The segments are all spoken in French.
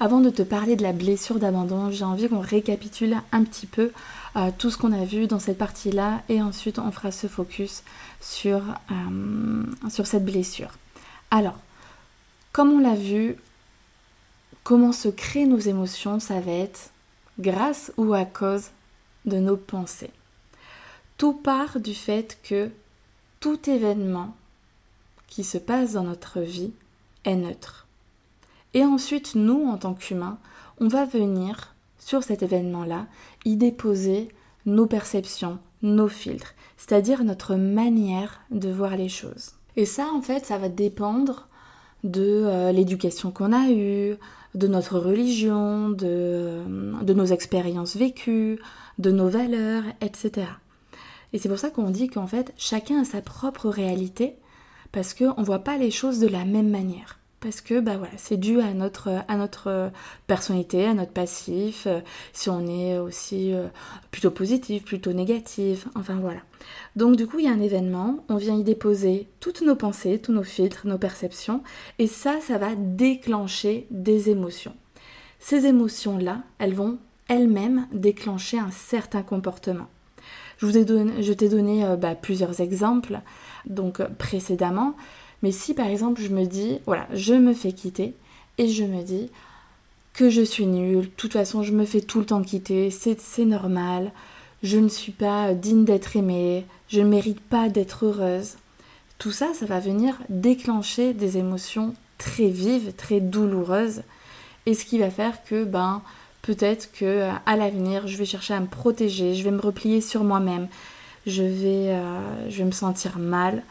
Avant de te parler de la blessure d'abandon, j'ai envie qu'on récapitule un petit peu euh, tout ce qu'on a vu dans cette partie-là et ensuite on fera ce focus sur, euh, sur cette blessure. Alors, comme on l'a vu, comment se créent nos émotions, ça va être grâce ou à cause de nos pensées. Tout part du fait que tout événement qui se passe dans notre vie est neutre. Et ensuite, nous, en tant qu'humains, on va venir sur cet événement-là y déposer nos perceptions, nos filtres, c'est-à-dire notre manière de voir les choses. Et ça, en fait, ça va dépendre de euh, l'éducation qu'on a eue, de notre religion, de, euh, de nos expériences vécues, de nos valeurs, etc. Et c'est pour ça qu'on dit qu'en fait, chacun a sa propre réalité, parce qu'on ne voit pas les choses de la même manière parce que bah voilà, c'est dû à notre, à notre personnalité, à notre passif, euh, si on est aussi euh, plutôt positif, plutôt négatif, enfin voilà. Donc du coup, il y a un événement, on vient y déposer toutes nos pensées, tous nos filtres, nos perceptions, et ça, ça va déclencher des émotions. Ces émotions-là, elles vont elles-mêmes déclencher un certain comportement. Je donné, je t'ai donné euh, bah, plusieurs exemples, donc précédemment, mais si par exemple je me dis, voilà, je me fais quitter et je me dis que je suis nulle, de toute façon je me fais tout le temps quitter, c'est normal, je ne suis pas digne d'être aimée, je ne mérite pas d'être heureuse. Tout ça, ça va venir déclencher des émotions très vives, très douloureuses, et ce qui va faire que, ben, peut-être que à l'avenir, je vais chercher à me protéger, je vais me replier sur moi-même, je euh, je vais me sentir mal,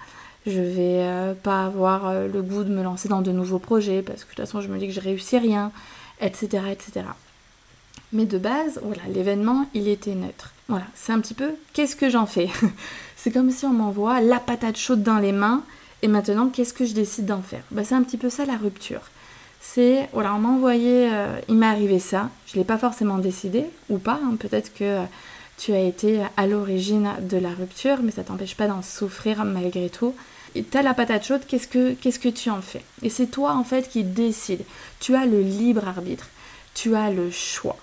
je vais euh, pas avoir euh, le goût de me lancer dans de nouveaux projets parce que de toute façon je me dis que je réussis rien, etc. etc. Mais de base, voilà, l'événement il était neutre. Voilà, c'est un petit peu qu'est-ce que j'en fais? C'est comme si on m'envoie la patate chaude dans les mains et maintenant qu'est-ce que je décide d'en faire? Bah, C'est un petit peu ça la rupture. C'est, voilà, on m'a envoyé, euh, il m'est arrivé ça, je ne l'ai pas forcément décidé ou pas, hein. peut-être que tu as été à l'origine de la rupture, mais ça t'empêche pas d'en souffrir malgré tout t'as la patate chaude, qu'est-ce que, qu'est-ce que tu en fais? Et c'est toi en fait qui décides. Tu as le libre arbitre, tu as le choix.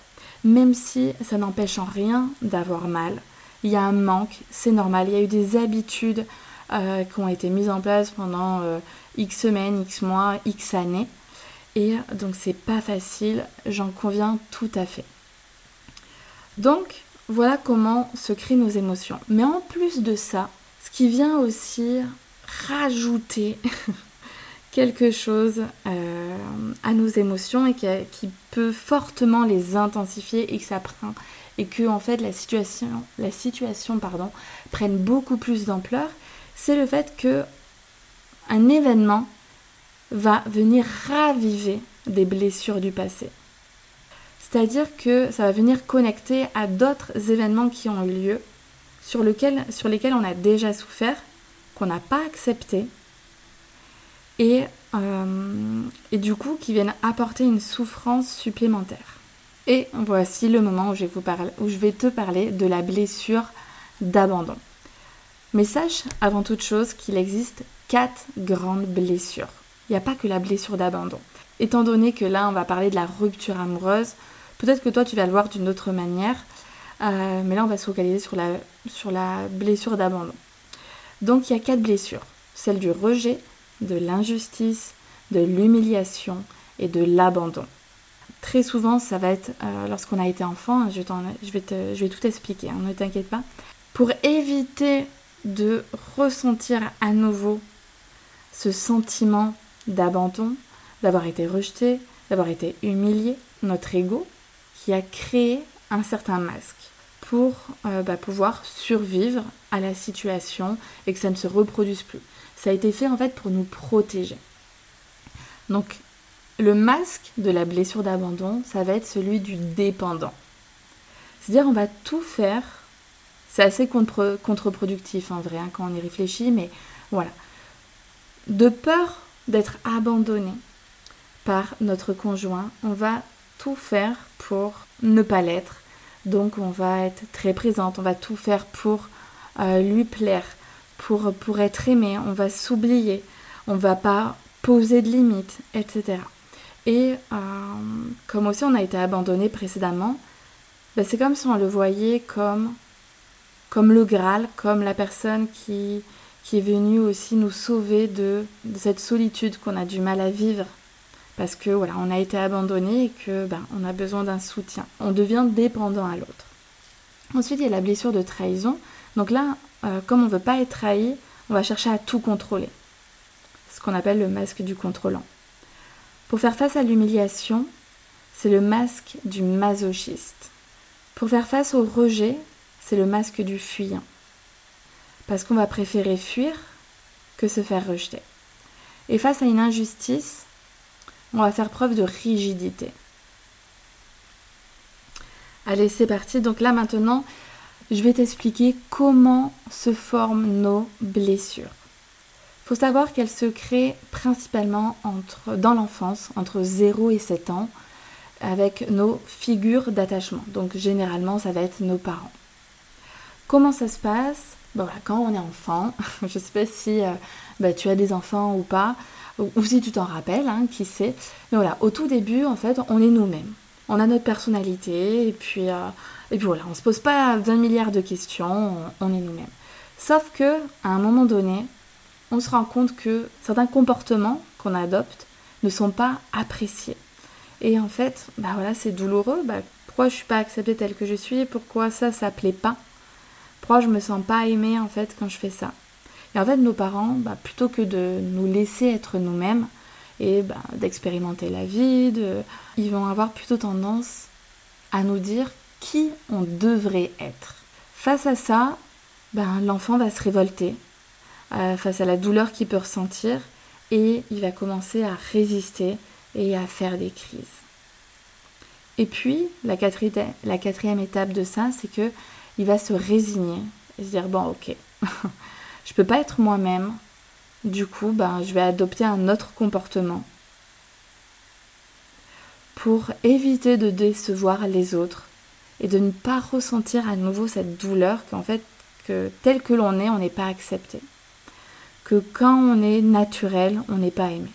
Même si ça n'empêche en rien d'avoir mal, il y a un manque, c'est normal. Il y a eu des habitudes euh, qui ont été mises en place pendant euh, X semaines, X mois, X années. Et donc c'est pas facile, j'en conviens tout à fait. Donc voilà comment se créent nos émotions. Mais en plus de ça, ce qui vient aussi rajouter quelque chose euh, à nos émotions et qui, peut fortement les intensifier et que ça prend et que en fait la situation, la situation pardon, prenne beaucoup plus d'ampleur, c'est le fait que un événement va venir raviver des blessures du passé. C'est-à-dire que ça va venir connecter à d'autres événements qui ont eu lieu, sur, sur lesquels on a déjà souffert qu'on n'a pas accepté et, euh, et du coup qui viennent apporter une souffrance supplémentaire. Et voici le moment où je vais, vous où je vais te parler de la blessure d'abandon. Mais sache avant toute chose qu'il existe quatre grandes blessures. Il n'y a pas que la blessure d'abandon. Étant donné que là on va parler de la rupture amoureuse, peut-être que toi tu vas le voir d'une autre manière, euh, mais là on va se focaliser sur la, sur la blessure d'abandon. Donc il y a quatre blessures. Celle du rejet, de l'injustice, de l'humiliation et de l'abandon. Très souvent, ça va être euh, lorsqu'on a été enfant, je, vais, tout expliquer, hein, ne t'inquiète pas. Pour éviter de ressentir à nouveau ce sentiment d'abandon, d'avoir été rejeté, d'avoir été humilié, notre ego, qui a créé un certain masque pour euh, bah, pouvoir survivre à la situation et que ça ne se reproduise plus. Ça a été fait en fait pour nous protéger. Donc le masque de la blessure d'abandon, ça va être celui du dépendant. C'est-à-dire on va tout faire. C'est assez contre, productif en vrai hein, quand on y réfléchit, mais voilà. De peur d'être abandonné par notre conjoint, on va tout faire pour ne pas l'être donc on va être très présente, on va tout faire pour lui plaire, pour, pour être aimé, on va s'oublier, on va pas poser de limites, etc. Et euh, comme aussi on a été abandonné précédemment, ben, c'est comme si on le voyait comme, comme le Graal, comme la personne qui, qui est venue aussi nous sauver de, cette solitude qu'on a du mal à vivre parce que voilà, on a été abandonné et que ben, on a besoin d'un soutien. On devient dépendant à l'autre. Ensuite, il y a la blessure de trahison. Donc là, euh, comme on ne veut pas être trahi, on va chercher à tout contrôler. Ce qu'on appelle le masque du contrôlant. Pour faire face à l'humiliation, c'est le masque du masochiste. Pour faire face au rejet, c'est le masque du fuyant. Parce qu'on va préférer fuir que se faire rejeter. Et face à une injustice, on va faire preuve de rigidité. Allez, c'est parti. Donc là maintenant, je vais t'expliquer comment se forment nos blessures. Il faut savoir qu'elles se créent principalement entre, dans l'enfance, entre 0 et 7 ans, avec nos figures d'attachement. Donc généralement, ça va être nos parents. Comment ça se passe? Voilà, Quand on est enfant, je ne sais pas si euh, bah, tu as des enfants ou pas, ou si tu t'en rappelles, hein, qui sait. Mais voilà, au tout début, en fait, on est nous-mêmes. On a notre personnalité, et puis, euh, et puis voilà, on se pose pas 20 milliards de questions, on, est nous-mêmes. Sauf que, à un moment donné, on se rend compte que certains comportements qu'on adopte ne sont pas appréciés. Et en fait, bah voilà, c'est douloureux. Bah, pourquoi je suis pas acceptée telle que je suis? Pourquoi ça, ça plaît pas? Pourquoi je me sens pas aimée en fait quand je fais ça? Et en fait, nos parents, bah, plutôt que de nous laisser être nous-mêmes et bah, d'expérimenter la vie, ils vont avoir plutôt tendance à nous dire qui on devrait être. Face à ça, bah, l'enfant va se révolter euh, face à la douleur qu'il peut ressentir et il va commencer à résister et à faire des crises. Et puis, la quatrième, étape de ça, c'est que il va se résigner et se dire bon, ok, je peux pas être moi-même. Du coup, ben, je vais adopter un autre comportement pour éviter de décevoir les autres et de ne pas ressentir à nouveau cette douleur qu'en fait, que tel que l'on est, on n'est pas accepté. Que quand on est naturel, on n'est pas aimé.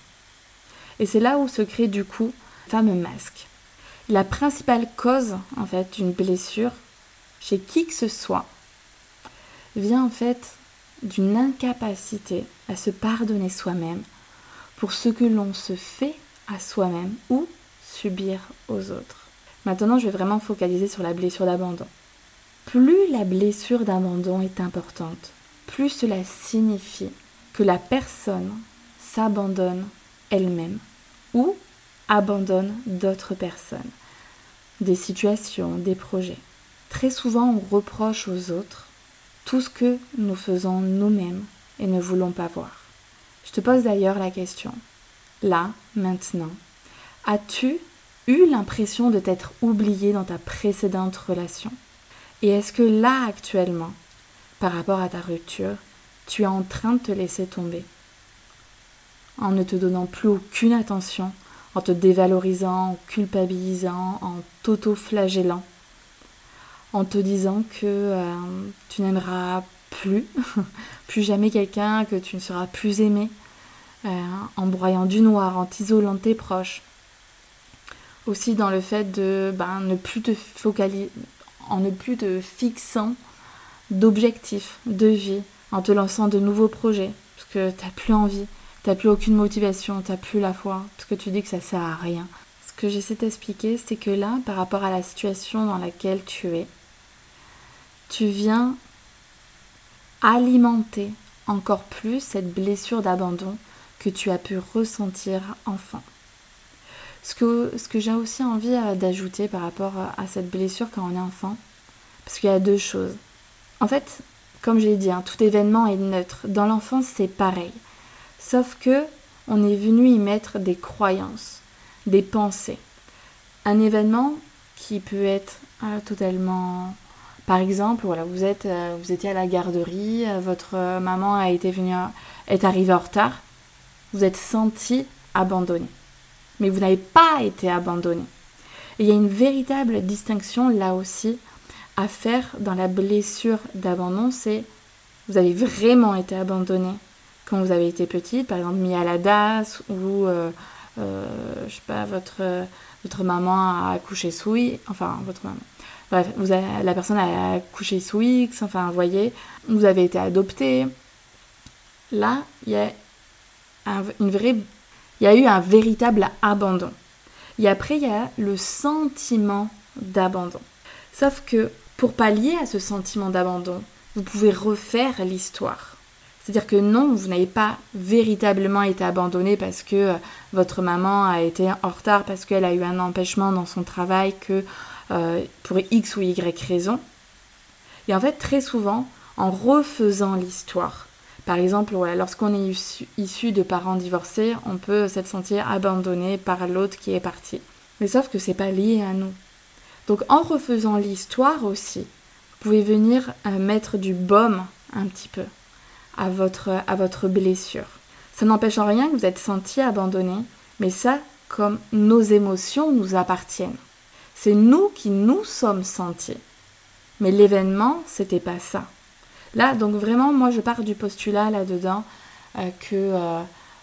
Et c'est là où se crée du coup le fameux masque. La principale cause en fait d'une blessure chez qui que ce soit vient en fait d'une incapacité à se pardonner soi-même pour ce que l'on se fait à soi-même ou subir aux autres. Maintenant, je vais vraiment focaliser sur la blessure d'abandon. Plus la blessure d'abandon est importante, plus cela signifie que la personne s'abandonne elle-même ou abandonne d'autres personnes, des situations, des projets. Très souvent, on reproche aux autres tout ce que nous faisons nous-mêmes et ne voulons pas voir. Je te pose d'ailleurs la question, là, maintenant, as-tu l'impression de t'être oublié dans ta précédente relation? Et est-ce que là, actuellement, par rapport à ta rupture, tu es en train de te laisser tomber? En ne te donnant plus aucune attention, en te dévalorisant, en culpabilisant, en t'auto-flagellant en te disant que euh, tu n'aimeras plus, plus jamais quelqu'un, que tu ne seras plus aimé, euh, en broyant du noir, en t'isolant tes proches. Aussi dans le fait de ben, ne plus te focaliser, en ne plus te fixant d'objectifs de vie, en te lançant de nouveaux projets, parce que tu n'as plus envie, tu n'as plus aucune motivation, tu n'as plus la foi, parce que tu dis que ça sert à rien. Ce que j'essaie d'expliquer, c'est que là, par rapport à la situation dans laquelle tu es, tu viens alimenter encore plus cette blessure d'abandon que tu as pu ressentir enfant. Ce que, ce que j'ai aussi envie euh, d'ajouter par rapport à cette blessure quand on est enfant, parce qu'il y a deux choses. En fait, comme j'ai dit, hein, tout événement est neutre. Dans l'enfance, c'est pareil. Sauf que on est venu y mettre des croyances, des pensées. Un événement qui peut être euh, totalement par exemple, voilà, vous, êtes, euh, vous étiez à la garderie, votre maman a été venue, est arrivée en retard, vous êtes senti abandonné. Mais vous n'avez pas été abandonné. il y a une véritable distinction là aussi à faire dans la blessure d'abandon, c'est vous avez vraiment été abandonné quand vous avez été petit, par exemple mis à la DAS ou euh, je sais pas, votre, votre maman a accouché X, enfin, votre maman. La personne a accouché sous X, enfin, vous voyez, vous avez été adopté. Là, il y a une vraie, il y a eu un véritable abandon. Et après, il y a le sentiment d'abandon. Sauf que pour pallier à ce sentiment d'abandon, vous pouvez refaire l'histoire. C'est-à-dire que non, vous n'avez pas véritablement été abandonné parce que euh, votre maman a été en retard, parce qu'elle a eu un empêchement dans son travail, que euh, pour X ou Y raison. Et en fait, très souvent, en refaisant l'histoire, par exemple, lorsqu'on est issu, de parents divorcés, on peut se sentir abandonné par l'autre qui est parti. Mais sauf que c'est pas lié à nous. Donc en refaisant l'histoire aussi, vous pouvez venir euh, mettre du baume un petit peu à votre, à votre blessure. Ça n'empêche en rien que vous êtes senti abandonné, mais ça, comme nos émotions nous appartiennent. C'est nous qui nous sommes sentis. Mais l'événement, c'était pas ça. Là, donc vraiment, moi, je pars du postulat là-dedans euh, que euh,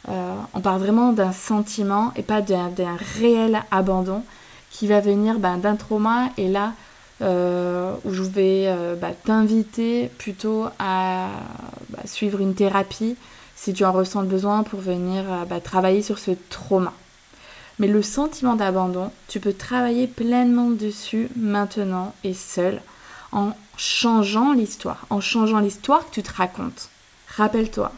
euh, on parle vraiment d'un sentiment et pas d'un réel abandon qui va venir ben, d'un trauma. Et là, où je vais bah, t'inviter plutôt à bah, suivre une thérapie si tu en ressens le besoin pour venir travailler sur ce trauma. Mais le sentiment d'abandon, tu peux travailler pleinement dessus maintenant et seul en changeant l'histoire, en changeant l'histoire que tu te racontes. Rappelle-toi,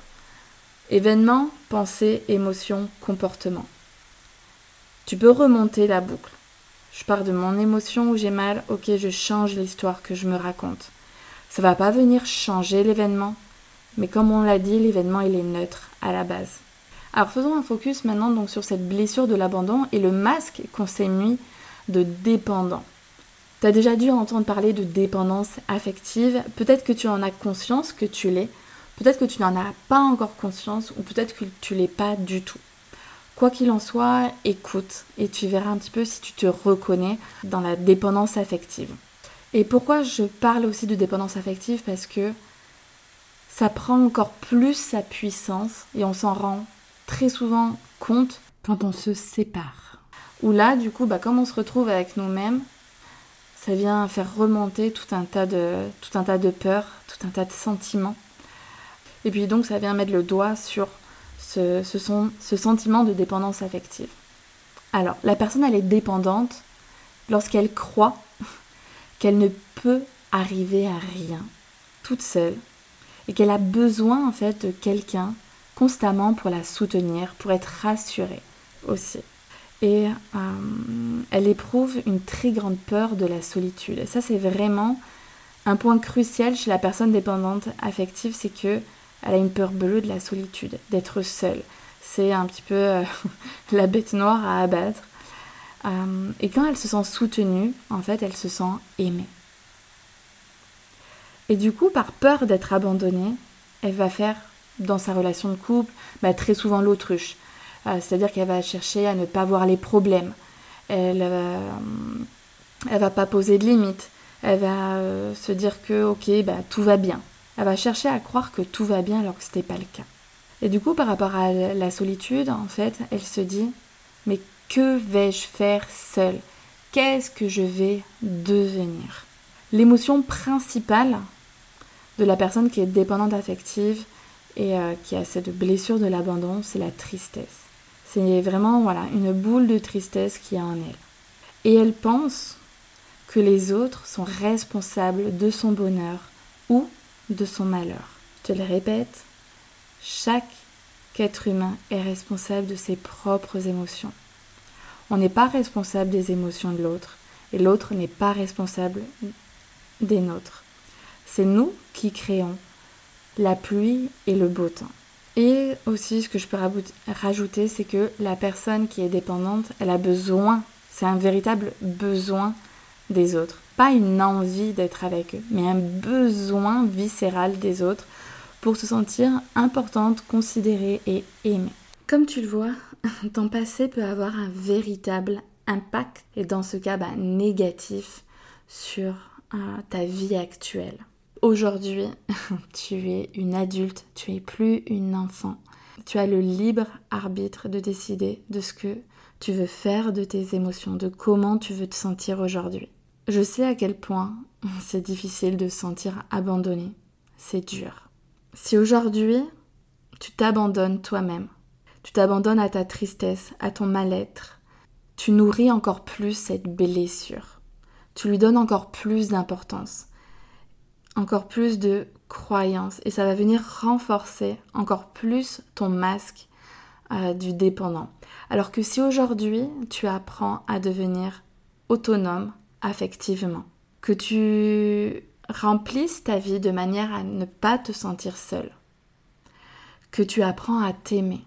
événement, pensée, émotion, comportement. Tu peux remonter la boucle. Je pars de mon émotion où j'ai mal, ok, je change l'histoire que je me raconte. Ça va pas venir changer l'événement, mais comme on l'a dit, l'événement il est neutre à la base. Alors faisons un focus maintenant donc sur cette blessure de l'abandon et le masque qu'on s'est mis de dépendant. Tu as déjà dû entendre parler de dépendance affective. Peut-être que tu en as conscience que tu l'es. Peut-être que tu n'en as pas encore conscience ou peut-être que tu l'es pas du tout. Quoi qu'il en soit, écoute et tu verras un petit peu si tu te reconnais dans la dépendance affective. Et pourquoi je parle aussi de dépendance affective? Parce que ça prend encore plus sa puissance et on s'en rend très souvent compte quand on se sépare. Ou là, du coup, bah, comme on se retrouve avec nous-mêmes, ça vient faire remonter tout un tas de, peurs, tout un tas de sentiments. Et puis donc ça vient mettre le doigt sur ce, ce sentiment de dépendance affective. Alors, la personne, elle est dépendante lorsqu'elle croit qu'elle ne peut arriver à rien toute seule et qu'elle a besoin en fait de quelqu'un constamment pour la soutenir, pour être rassurée aussi et euh, elle éprouve une très grande peur de la solitude. Ça, c'est vraiment un point crucial chez la personne dépendante affective, c'est que elle a une peur bleue de la solitude, d'être seule. C'est un petit peu euh, la bête noire à abattre. Euh, et quand elle se sent soutenue, en fait, elle se sent aimée. Et du coup, par peur d'être abandonnée, elle va faire dans sa relation de couple bah, très souvent l'autruche. Euh, c'est-à-dire qu'elle va chercher à ne pas voir les problèmes. Elle, euh, va pas poser de limites. Elle va euh, se dire que ok, bah, tout va bien. Elle va chercher à croire que tout va bien alors que ce n'était pas le cas. Et du coup, par rapport à la solitude, en fait, elle se dit mais que vais-je faire seule? Qu'est-ce que je vais devenir? L'émotion principale de la personne qui est dépendante affective et qui a cette blessure de l'abandon, c'est la tristesse. C'est vraiment voilà, une boule de tristesse qui est en elle. Et elle pense que les autres sont responsables de son bonheur ou de son malheur. Je te le répète, chaque être humain est responsable de ses propres émotions. On n'est pas responsable des émotions de l'autre et l'autre n'est pas responsable des nôtres. C'est nous qui créons la pluie et le beau temps. Et aussi, ce que je peux rajouter, c'est que la personne qui est dépendante, elle a besoin, c'est un véritable besoin des autres. Pas une envie d'être avec eux, mais un besoin viscéral des autres pour se sentir importante, considérée et aimée. Comme tu le vois, ton passé peut avoir un véritable impact, et dans ce cas bah, négatif, sur euh, ta vie actuelle. Aujourd'hui, tu es une adulte, tu es plus une enfant. Tu as le libre arbitre de décider de ce que tu veux faire de tes émotions, de comment tu veux te sentir aujourd'hui. Je sais à quel point c'est difficile de se sentir abandonné. C'est dur. Si aujourd'hui, tu t'abandonnes toi-même, tu t'abandonnes à ta tristesse, à ton mal-être, tu nourris encore plus cette blessure. Tu lui donnes encore plus d'importance, encore plus de croyance, et ça va venir renforcer encore plus ton masque euh, du dépendant. Alors que si aujourd'hui tu apprends à devenir autonome affectivement, que tu remplisses ta vie de manière à ne pas te sentir seul, que tu apprends à t'aimer,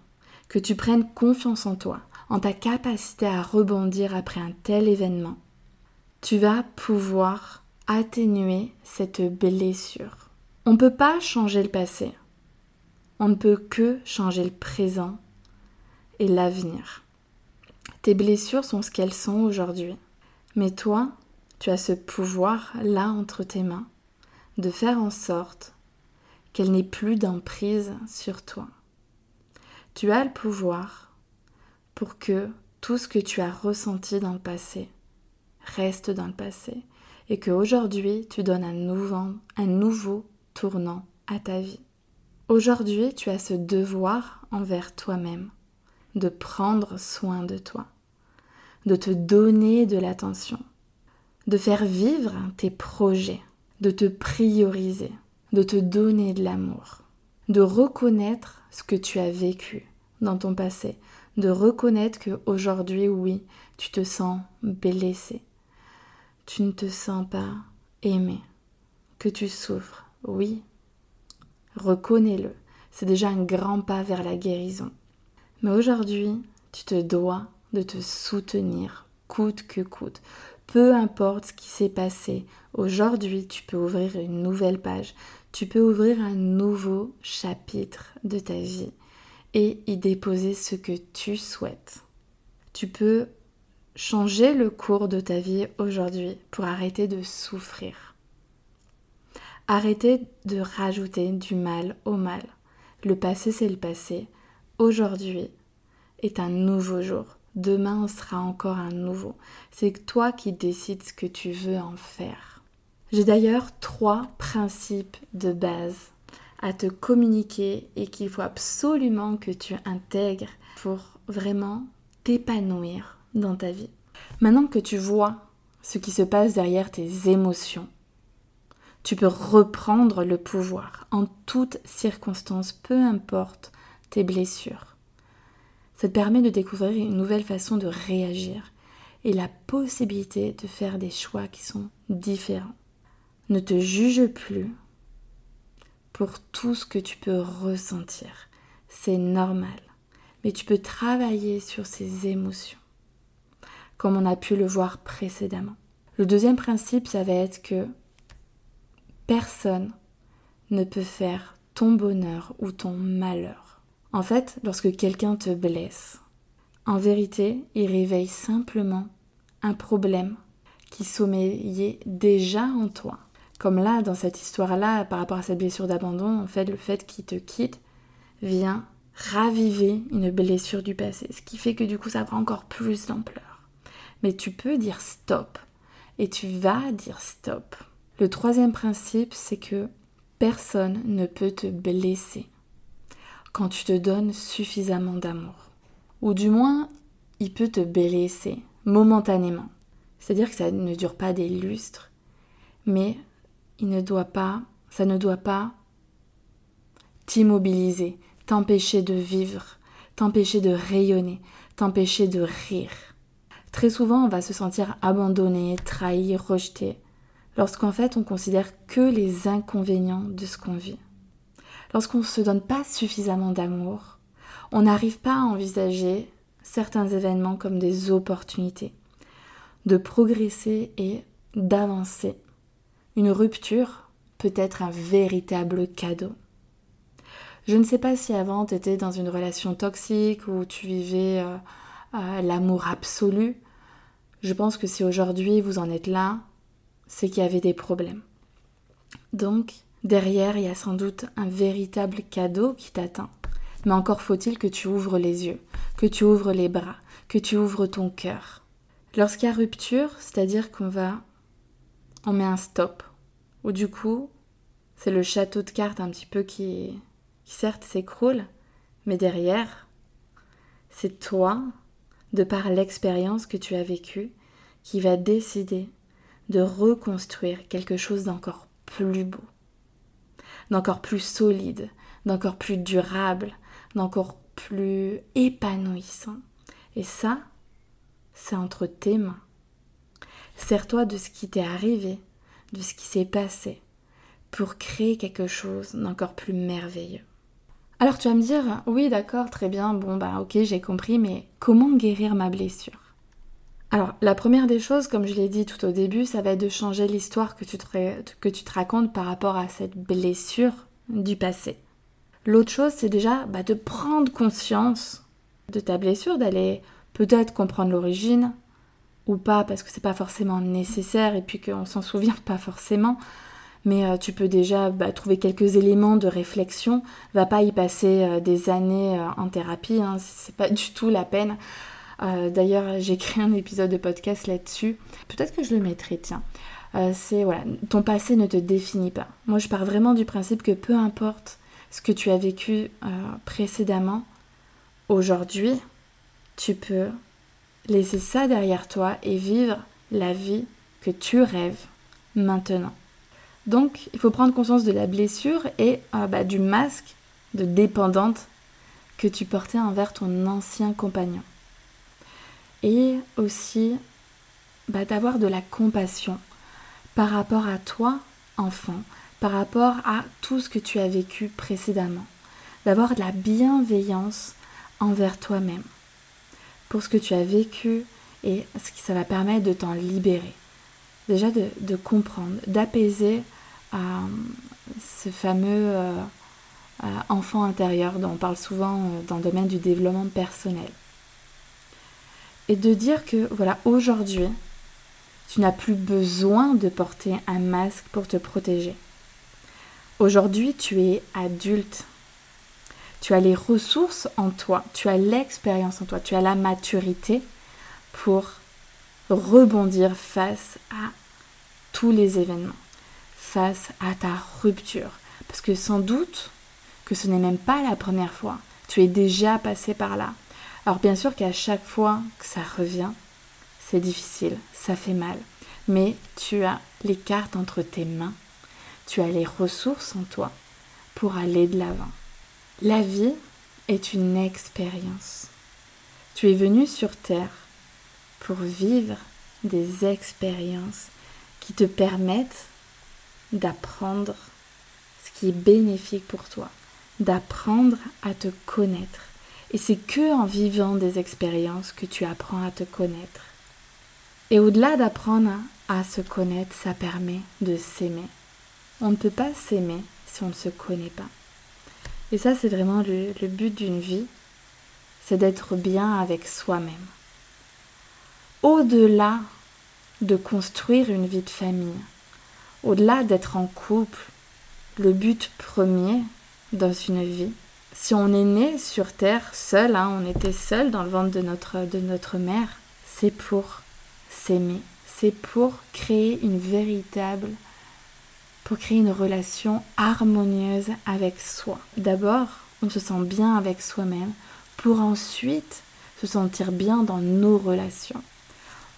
que tu prennes confiance en toi, en ta capacité à rebondir après un tel événement, tu vas pouvoir atténuer cette blessure. On ne peut pas changer le passé. On ne peut que changer le présent et l'avenir. Tes blessures sont ce qu'elles sont aujourd'hui. Mais toi, tu as ce pouvoir là entre tes mains de faire en sorte qu'elle n'ait plus d'emprise sur toi. Tu as le pouvoir pour que tout ce que tu as ressenti dans le passé reste dans le passé et qu'aujourd'hui tu donnes un nouveau, un nouveau tournant à ta vie. Aujourd'hui, tu as ce devoir envers toi-même de prendre soin de toi, de te donner de l'attention, de faire vivre tes projets, de te prioriser, de te donner de l'amour, de reconnaître ce que tu as vécu dans ton passé, de reconnaître que aujourd'hui, oui, tu te sens blessé, tu ne te sens pas aimé, que tu souffres, oui. Reconnais-le, c'est déjà un grand pas vers la guérison. Mais aujourd'hui, tu te dois de te soutenir, coûte que coûte. Peu importe ce qui s'est passé, aujourd'hui tu peux ouvrir une nouvelle page, tu peux ouvrir un nouveau chapitre de ta vie et y déposer ce que tu souhaites. Tu peux changer le cours de ta vie aujourd'hui pour arrêter de souffrir. Arrêter de rajouter du mal au mal. Le passé, c'est le passé. Aujourd'hui est un nouveau jour. Demain sera encore un nouveau. C'est toi qui décides ce que tu veux en faire. J'ai d'ailleurs trois principes de base à te communiquer et qu'il faut absolument que tu intègres pour vraiment t'épanouir dans ta vie. Maintenant que tu vois ce qui se passe derrière tes émotions, tu peux reprendre le pouvoir en toutes circonstances, peu importe tes blessures. Ça te permet de découvrir une nouvelle façon de réagir et la possibilité de faire des choix qui sont différents. Ne te juge plus pour tout ce que tu peux ressentir. C'est normal. Mais tu peux travailler sur ces émotions, comme on a pu le voir précédemment. Le deuxième principe, ça va être que personne ne peut faire ton bonheur ou ton malheur. En fait, lorsque quelqu'un te blesse, en vérité, il réveille simplement un problème qui sommeillait déjà en toi. Comme là, dans cette histoire-là, par rapport à cette blessure d'abandon, en fait, le fait qu'il te quitte vient raviver une blessure du passé, ce qui fait que du coup, ça prend encore plus d'ampleur. Mais tu peux dire stop, et tu vas dire stop. Le troisième principe, c'est que personne ne peut te blesser quand tu te donnes suffisamment d'amour. Ou du moins, il peut te blesser momentanément. C'est-à-dire que ça ne dure pas des lustres, mais il ne doit pas, ça ne doit pas t'immobiliser, t'empêcher de vivre, t'empêcher de rayonner, t'empêcher de rire. Très souvent, on va se sentir abandonné, trahi, rejeté, lorsqu'en fait on considère que les inconvénients de ce qu'on vit. Lorsqu'on ne se donne pas suffisamment d'amour, on n'arrive pas à envisager certains événements comme des opportunités de progresser et d'avancer. Une rupture peut être un véritable cadeau. Je ne sais pas si avant tu étais dans une relation toxique ou tu vivais euh, euh, l'amour absolu. Je pense que si aujourd'hui vous en êtes là, c'est qu'il y avait des problèmes. Donc, derrière, il y a sans doute un véritable cadeau qui t'attend. Mais encore faut-il que tu ouvres les yeux, que tu ouvres les bras, que tu ouvres ton cœur. Lorsqu'il y a rupture, c'est-à-dire qu'on va... On met un stop. Ou du coup, c'est le château de cartes un petit peu qui, qui certes s'écroule, mais derrière, c'est toi, de par l'expérience que tu as vécue, qui va décider de reconstruire quelque chose d'encore plus beau, d'encore plus solide, d'encore plus durable, d'encore plus épanouissant. Et ça, c'est entre tes mains. Sers-toi de ce qui t'est arrivé, de ce qui s'est passé, pour créer quelque chose d'encore plus merveilleux. Alors tu vas me dire, oui d'accord, très bien, bon bah ok j'ai compris, mais comment guérir ma blessure? Alors la première des choses, comme je l'ai dit tout au début, ça va être de changer l'histoire que, tu te, racontes par rapport à cette blessure du passé. L'autre chose, c'est déjà bah, de prendre conscience de ta blessure, d'aller peut-être comprendre l'origine ou pas, parce que c'est pas forcément nécessaire et puis qu'on s'en souvient pas forcément mais euh, tu peux déjà bah, trouver quelques éléments de réflexion. Va pas y passer euh, des années euh, en thérapie, hein, c'est pas du tout la peine. D'ailleurs, j'ai créé un épisode de podcast là-dessus. Peut-être que je le mettrai, tiens. c'est voilà, ton passé ne te définit pas. Moi, je pars vraiment du principe que peu importe ce que tu as vécu précédemment, aujourd'hui, tu peux laisser ça derrière toi et vivre la vie que tu rêves maintenant. Donc, il faut prendre conscience de la blessure et euh, bah, du masque de dépendante que tu portais envers ton ancien compagnon. Et aussi bah, d'avoir de la compassion par rapport à toi, enfant, par rapport à tout ce que tu as vécu précédemment. D'avoir de la bienveillance envers toi-même pour ce que tu as vécu et ce qui ça va permettre de t'en libérer déjà de, comprendre, d'apaiser euh, ce fameux euh, euh, enfant intérieur dont on parle souvent dans le domaine du développement personnel. Et de dire que voilà, aujourd'hui, tu n'as plus besoin de porter un masque pour te protéger. Aujourd'hui, tu es adulte. Tu as les ressources en toi, tu as l'expérience en toi, tu as la maturité pour rebondir face à tous les événements, face à ta rupture. Parce que sans doute que ce n'est même pas la première fois, tu es déjà passé par là. Alors bien sûr qu'à chaque fois que ça revient, c'est difficile, ça fait mal. Mais tu as les cartes entre tes mains, tu as les ressources en toi pour aller de l'avant. La vie est une expérience. Tu es venu sur Terre pour vivre des expériences qui te permettent d'apprendre ce qui est bénéfique pour toi, d'apprendre à te connaître. Et c'est que en vivant des expériences que tu apprends à te connaître. Et au-delà d'apprendre à se connaître, ça permet de s'aimer. On ne peut pas s'aimer si on ne se connaît pas. Et ça, c'est vraiment le, le but d'une vie, c'est d'être bien avec soi-même. Au-delà de construire une vie de famille. Au-delà d'être en couple, le but premier dans une vie, si on est né sur Terre seul, hein, on était seul dans le ventre de notre, de notre mère, c'est pour s'aimer, c'est pour créer une véritable, pour créer une relation harmonieuse avec soi. D'abord, on se sent bien avec soi-même pour ensuite se sentir bien dans nos relations.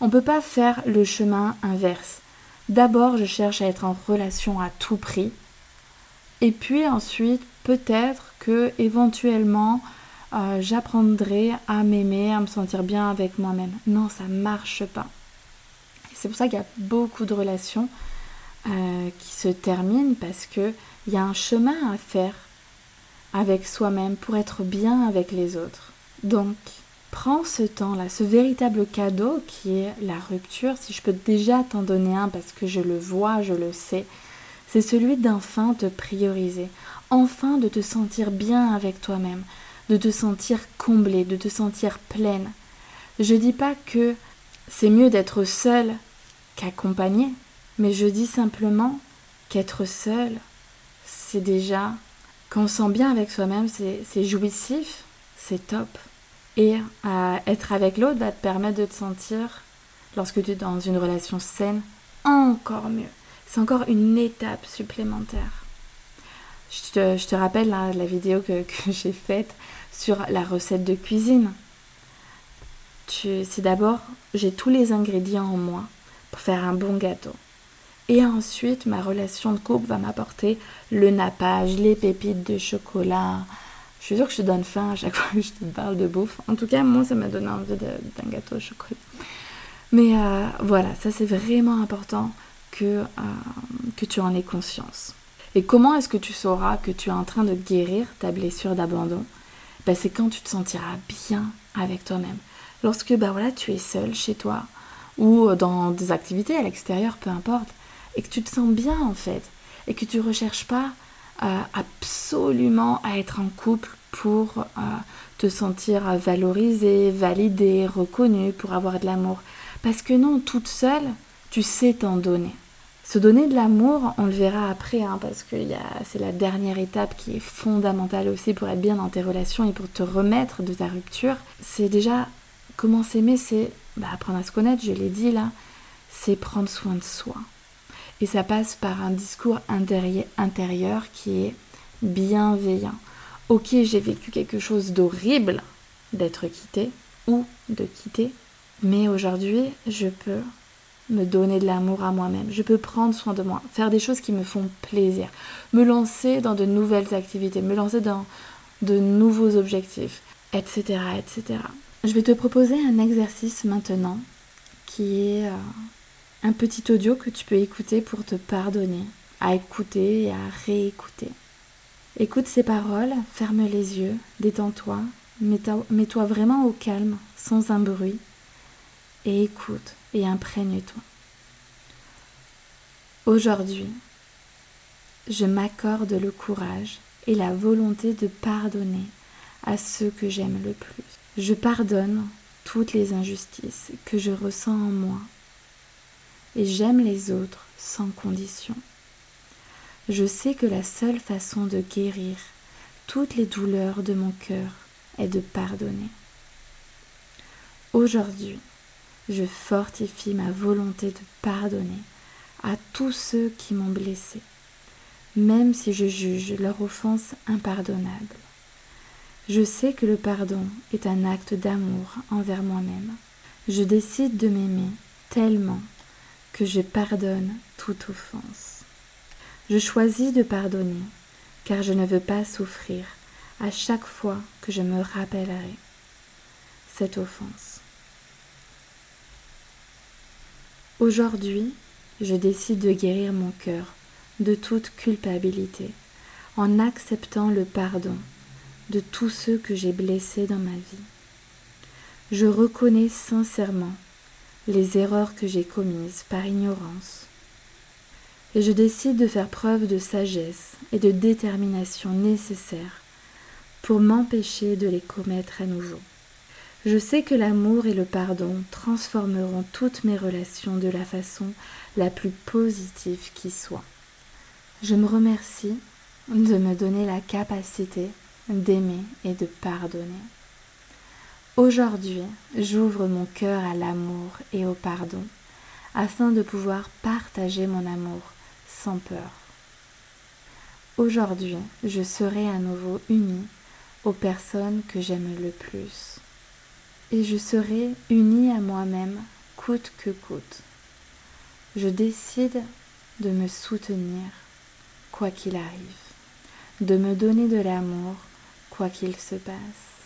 On ne peut pas faire le chemin inverse. D'abord, je cherche à être en relation à tout prix. Et puis ensuite, peut-être que éventuellement, euh, j'apprendrai à m'aimer, à me sentir bien avec moi-même. Non, ça marche pas. C'est pour ça qu'il y a beaucoup de relations euh, qui se terminent parce que il y a un chemin à faire avec soi-même pour être bien avec les autres. Donc, prends ce temps-là, ce véritable cadeau qui est la rupture, si je peux déjà t'en donner un parce que je le vois, je le sais, c'est celui d'enfin te prioriser, enfin de te sentir bien avec toi-même, de te sentir comblée, de te sentir pleine. Je dis pas que c'est mieux d'être seule qu'accompagnée, mais je dis simplement qu'être seule, c'est déjà Quand on se sent bien avec soi-même, c'est jouissif, c'est top. Et euh, être avec l'autre va te permettre de te sentir, lorsque tu es dans une relation saine, encore mieux. C'est encore une étape supplémentaire. Je te, rappelle la vidéo que, que j'ai faite sur la recette de cuisine. C'est d'abord, j'ai tous les ingrédients en moi pour faire un bon gâteau. Et ensuite, ma relation de couple va m'apporter le nappage, les pépites de chocolat. Je suis sûre que je te donne faim à chaque fois que je te parle de bouffe. En tout cas, moi, ça m'a donné envie d'un gâteau au chocolat. Mais euh, voilà, ça c'est vraiment important que, euh, que tu en aies conscience. Et comment est-ce que tu sauras que tu es en train de guérir ta blessure d'abandon? Ben, C'est quand tu te sentiras bien avec toi-même. Lorsque ben, tu es seul chez toi ou dans des activités à l'extérieur, peu importe, et que tu te sens bien en fait, et que tu ne recherches pas euh, absolument à être en couple pour euh, te sentir valorisé, validé, reconnu, pour avoir de l'amour. Parce que non, toute seule, tu sais t'en donner. Se donner de l'amour, on le verra après, hein, parce que c'est la dernière étape qui est fondamentale aussi pour être bien dans tes relations et pour te remettre de ta rupture. C'est déjà comment s'aimer, c'est bah, apprendre à se connaître, je l'ai dit là, c'est prendre soin de soi. Et ça passe par un discours intérieur qui est bienveillant. Ok, j'ai vécu quelque chose d'horrible d'être quitté ou de quitter, mais aujourd'hui, je peux me donner de l'amour à moi-même. Je peux prendre soin de moi, faire des choses qui me font plaisir, me lancer dans de nouvelles activités, me lancer dans de nouveaux objectifs, etc., etc. Je vais te proposer un exercice maintenant qui est euh, un petit audio que tu peux écouter pour te pardonner, à écouter et à réécouter. Écoute ces paroles, ferme les yeux, détends-toi, mets-toi vraiment au calme, sans un bruit, et écoute et imprègne-toi. Aujourd'hui, je m'accorde le courage et la volonté de pardonner à ceux que j'aime le plus. Je pardonne toutes les injustices que je ressens en moi et j'aime les autres sans condition. Je sais que la seule façon de guérir toutes les douleurs de mon cœur est de pardonner. Aujourd'hui, je fortifie ma volonté de pardonner à tous ceux qui m'ont blessé, même si je juge leur offense impardonnable. Je sais que le pardon est un acte d'amour envers moi-même. Je décide de m'aimer tellement que je pardonne toute offense. Je choisis de pardonner car je ne veux pas souffrir à chaque fois que je me rappellerai cette offense. Aujourd'hui, je décide de guérir mon cœur de toute culpabilité en acceptant le pardon de tous ceux que j'ai blessés dans ma vie. Je reconnais sincèrement les erreurs que j'ai commises par ignorance et je décide de faire preuve de sagesse et de détermination nécessaires pour m'empêcher de les commettre à nouveau. Je sais que l'amour et le pardon transformeront toutes mes relations de la façon la plus positive qui soit. Je me remercie de me donner la capacité d'aimer et de pardonner. Aujourd'hui, j'ouvre mon cœur à l'amour et au pardon afin de pouvoir partager mon amour sans peur. Aujourd'hui, je serai à nouveau unie aux personnes que j'aime le plus et je serai unie à moi-même coûte que coûte. Je décide de me soutenir quoi qu'il arrive, de me donner de l'amour quoi qu'il se passe.